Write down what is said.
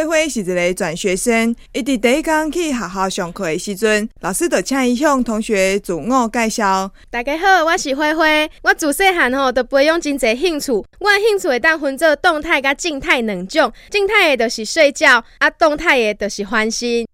灰灰是一个转学生，伊伫第一天去学校上课的时阵，老师就请伊向同学自我介绍。大家好，我是灰灰，我自细汉吼都培养真侪兴趣，我的兴趣会当分做动态甲静态两种，静态的就是睡觉，啊，动态的就是欢心。